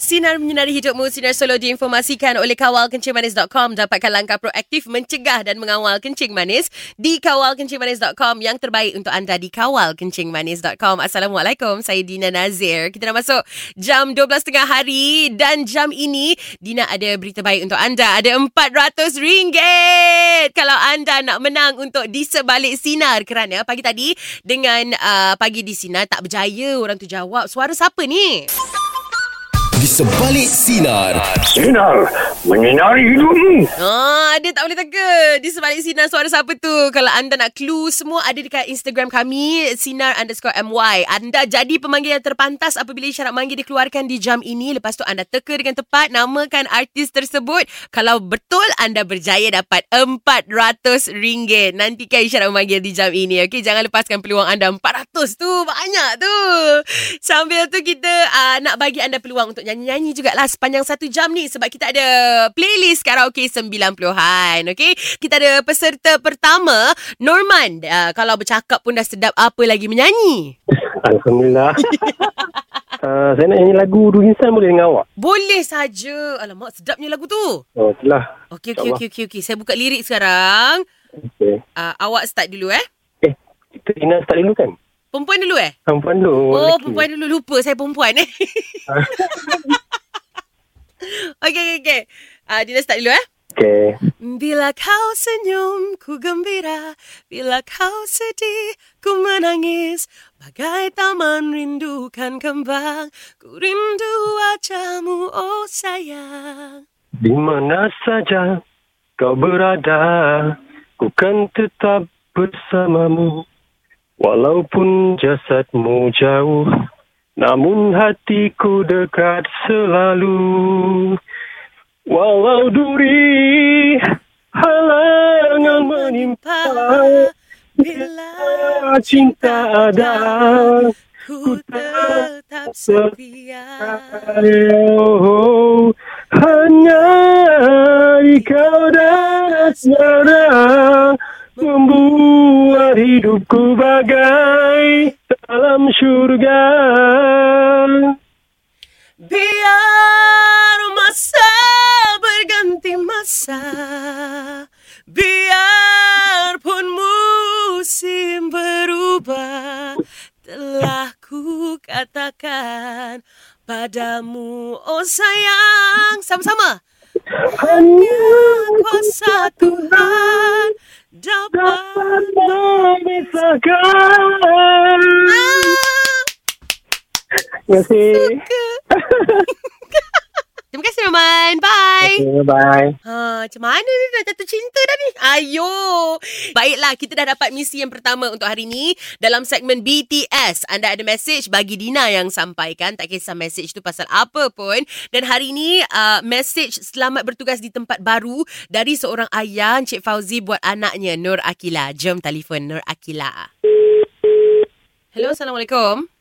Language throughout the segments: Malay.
Sinar menyinari hidupmu, Sinar Solo diinformasikan oleh kawalkencingmanis.com. Dapatkan langkah proaktif mencegah dan mengawal kencing manis di kawalkencingmanis.com. Yang terbaik untuk anda di kawalkencingmanis.com. Assalamualaikum, saya Dina Nazir. Kita dah masuk jam 12.30 hari dan jam ini Dina ada berita baik untuk anda. Ada RM400 kalau anda nak menang untuk di sebalik Sinar. Kerana pagi tadi dengan uh, pagi di Sinar tak berjaya orang tu jawab suara siapa ni? Sebalik sinar. Sinar menyinari hidupmu. Ah, ada tak boleh teka. Di sebalik Sinar suara siapa tu? Kalau anda nak clue, semua ada dekat Instagram kami, Sinar underscore MY. Anda jadi pemanggil yang terpantas apabila syarat manggil dikeluarkan di jam ini. Lepas tu anda teka dengan tepat, namakan artis tersebut. Kalau betul, anda berjaya dapat RM400. Nantikan syarat memanggil di jam ini. Okey, jangan lepaskan peluang anda. 400 tu, banyak tu. Sambil tu kita uh, nak bagi anda peluang untuk nyanyi-nyanyi jugalah sepanjang satu jam ni sebab kita ada playlist karaoke 90-an. Okay? Kita ada peserta pertama, Norman. Uh, kalau bercakap pun dah sedap apa lagi menyanyi. Alhamdulillah. uh, saya nak nyanyi lagu Dua Insan boleh dengan awak? Boleh saja. Alamak, sedapnya lagu tu. Oh, itulah. Okey, okey, okey, okey. Okay. Saya buka lirik sekarang. Okay. Uh, awak start dulu eh. Eh, kita Ina start dulu kan? Perempuan dulu eh? Perempuan dulu. Oh, lelaki. perempuan dulu. Lupa saya perempuan eh. okey, okey, okey. Uh, Dina start dulu eh. Okay. Bila kau senyum, ku gembira. Bila kau sedih, ku menangis. Bagai taman rindukan kembang. Ku rindu wajahmu, oh sayang. Di mana saja kau berada, ku kan tetap bersamamu. Walaupun jasadmu jauh, namun hatiku dekat selalu. Walau duri halangan menimpa, Bila cinta ada. ku tetap setia. Oh, hanya kau dan asmara membuat hidupku bagai dalam syurga. Biar masa berganti masa Biarpun musim berubah Telah ku katakan padamu Oh sayang Sama-sama Hanya Kuasa Tuhan Dapat dapat memisahkan. Terima kasih. Terima kasih Roman Bye Okay, bye. Ha, macam mana ni dah jatuh cinta dah ni? Ayo. Baiklah, kita dah dapat misi yang pertama untuk hari ni. Dalam segmen BTS, anda ada message bagi Dina yang sampaikan. Tak kisah message tu pasal apa pun. Dan hari ni, uh, message selamat bertugas di tempat baru dari seorang ayah, Encik Fauzi buat anaknya, Nur Akila. Jom telefon Nur Akila. Hello, Assalamualaikum.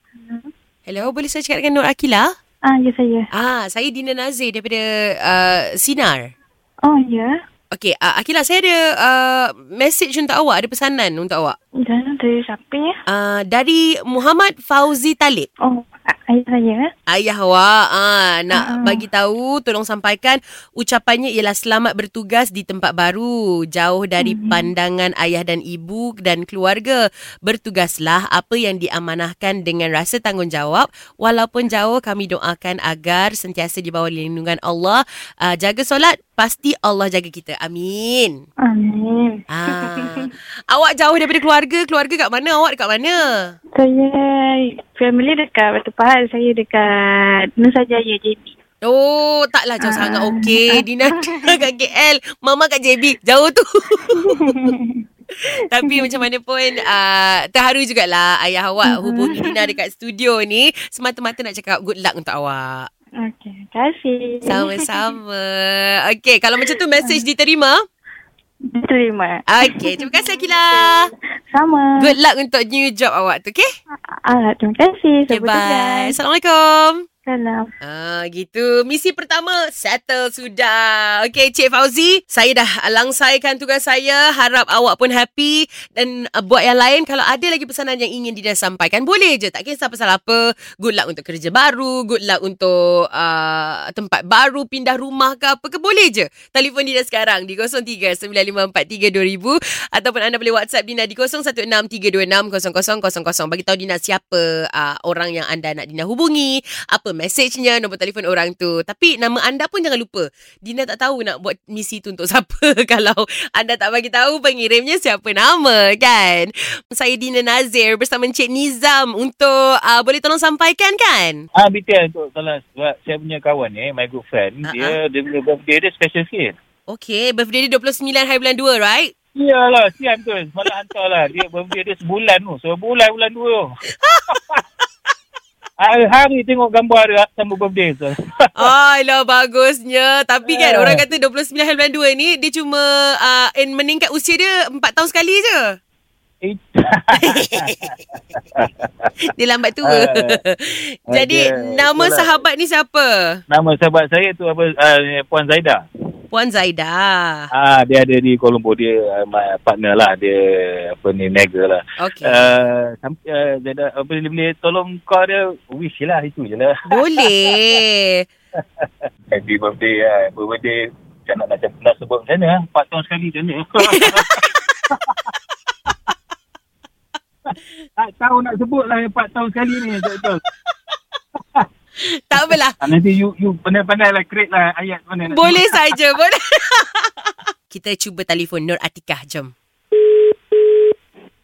Hello, boleh saya cakap dengan Nur Akila? Ah, ya saya. Ah, saya Dina Nazir daripada uh, Sinar. Oh, ya. Okey, uh, Akila, saya ada uh, message untuk awak, ada pesanan untuk awak. Dan dari siapa ya? Uh, dari Muhammad Fauzi Talib. Oh, ayah saya. Ayah awak uh, nak Ah. bagi tahu, tolong sampaikan ucapannya ialah selamat bertugas di tempat baru, jauh dari Mhm. pandangan ayah dan ibu dan keluarga. Bertugaslah apa yang diamanahkan dengan rasa tanggungjawab. Walaupun jauh, kami doakan agar sentiasa di bawah lindungan Allah. Uh, jaga solat, pasti Allah jaga kita. Amin. Amin. Ah, awak jauh daripada keluarga. Keluarga kat mana? Awak dekat mana? Saya family dekat Batu Pahat. Saya dekat Nusa Jaya, JB. Oh, taklah jauh Ah. sangat. Okey, Dina kat KL. Mama kat JB. Jauh tu. Tapi macam mana pun uh, terharu jugalah ayah awak hubungi Dina dekat studio ni. Semata-mata nak cakap good luck untuk awak. Okey, terima kasih. Sama-sama. Okey, kalau macam tu message diterima. Terima. Okey, terima kasih Akila. Sama. Good luck untuk new job awak tu, okey? Ah, terima kasih. Okay, bye. Assalamualaikum. Waalaikumsalam. Ah, gitu. Misi pertama settle sudah. Okey, Cik Fauzi, saya dah langsaikan tugas saya. Harap awak pun happy dan uh, buat yang lain kalau ada lagi pesanan yang ingin Dina sampaikan, boleh je. Tak kisah pasal apa. Good luck untuk kerja baru, good luck untuk uh, tempat baru, pindah rumah ke apa ke, boleh je. Telefon Dina sekarang di 0395432000 ataupun anda boleh WhatsApp Dina di 0163260000. Bagi tahu Dina siapa uh, orang yang anda nak Dina hubungi, apa mesejnya, nombor telefon orang tu. Tapi nama anda pun jangan lupa. Dina tak tahu nak buat misi tu untuk siapa kalau anda tak bagi tahu pengirimnya siapa nama kan. Saya Dina Nazir bersama Encik Nizam untuk uh, boleh tolong sampaikan kan? Ah betul untuk salah sebab saya punya kawan ni, my good friend, Ah, dia dia punya birthday dia special sikit. Okay, birthday dia 29 hari bulan 2, right? Iyalah, siap betul. Semalam hantar lah. Dia birthday dia sebulan tu. Sebulan bulan dua tu. Hari-hari tengok gambar dia sambut birthday tu. Alah bagusnya Tapi kan Eh. orang kata 29 hari bulan 2 ni Dia cuma uh, in meningkat usia dia 4 tahun sekali je Eh, Dia lambat tua Ah, Jadi ada. nama Itulah. sahabat ni siapa? Nama sahabat saya tu apa uh, Puan Zaida. Puan Zaida Ah dia ada di Kuala Lumpur dia uh, my partner lah dia apa ni nega lah. Okay Uh, sampai uh, Zaida apa boleh boleh tolong call dia wish lah itu je lah. Boleh Happy birthday lah. Happy birthday. Macam nak, nak, nak sebut macam mana? ah? Empat tahun sekali macam mana? tak tahu nak sebut lah empat tahun sekali ni. Betul-betul. Tak apalah Ah, nanti you, you pandai-pandai lah create lah ayat mana. nak Boleh saja boleh. Kita cuba telefon Nur Atikah Jom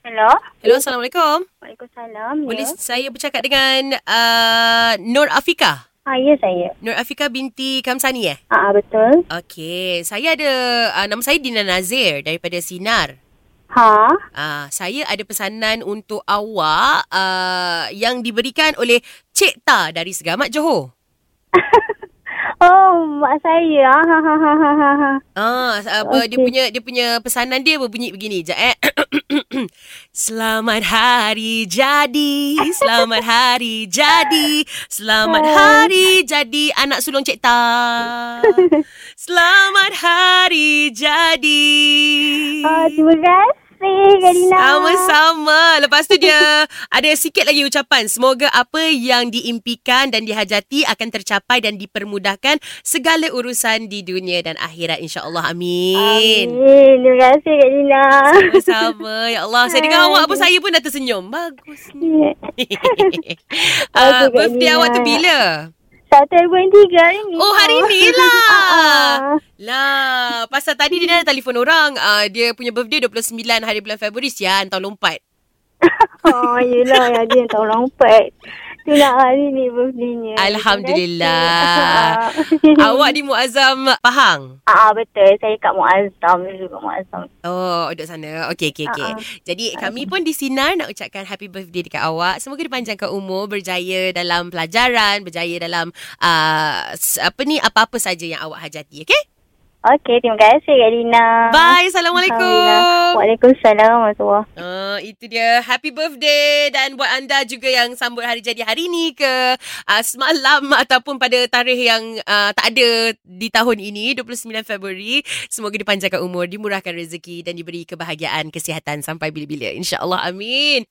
Hello. Hello Assalamualaikum Waalaikumsalam. Boleh Ya. saya bercakap dengan uh, Nur Afika Ah, ya saya. Nur Afika binti Kamsani eh Ah, ah, betul. Okey, saya ada uh, nama saya Dina Nazir daripada Sinar. Ha? Uh, saya ada pesanan untuk awak uh, yang diberikan oleh Cik Ta dari Segamat Johor. Oh, mak saya. Ah, ha, ha, ha, ha, ha, ha. Ah, apa dia Okey. punya dia punya pesanan dia berbunyi begini je eh. Selamat hari jadi, selamat hari jadi, selamat hari jadi anak sulung Cik Ta. Selamat hari jadi. Ah, terima kasih, Karina. Sama-sama. Lepas tu dia ada sikit lagi ucapan. Semoga apa yang diimpikan dan dihajati akan tercapai dan dipermudahkan segala urusan di dunia dan akhirat insya-Allah. Amin. Amin. Terima kasih, Karina. Sama-sama. Ya Allah, saya dengar awak pun saya pun dah tersenyum. Bagus. Ya. uh, Kak birthday awak tu bila? Bulan tiga hari ni. Oh, hari ni lah. Ah. Lah, pasal tadi dia dah telefon orang. Uh, dia punya birthday 29 hari bulan Februari. Sian, tahun lompat. Oh, yelah. Dia yang tahu lompat. Tu nak hari ni birthday-nya. Alhamdulillah. Awak di Muazzam Pahang? Ah, betul. Saya kat Muazzam dulu kat Muazzam. Oh, duduk sana. Okey, okey, okey. Ah. Jadi kami pun di Sinar nak ucapkan happy birthday dekat awak. Semoga dipanjangkan umur, berjaya dalam pelajaran, berjaya dalam uh, apa ni apa-apa saja yang awak hajati, okey? Okey, terima kasih Kak Dina. Bye. Assalamualaikum. Waalaikumsalam warahmatullahi Uh, itu dia happy birthday dan buat anda juga yang sambut hari jadi hari ni ke uh, semalam ataupun pada tarikh yang uh, tak ada di tahun ini 29 Februari semoga dipanjangkan umur dimurahkan rezeki dan diberi kebahagiaan kesihatan sampai bila-bila insyaallah amin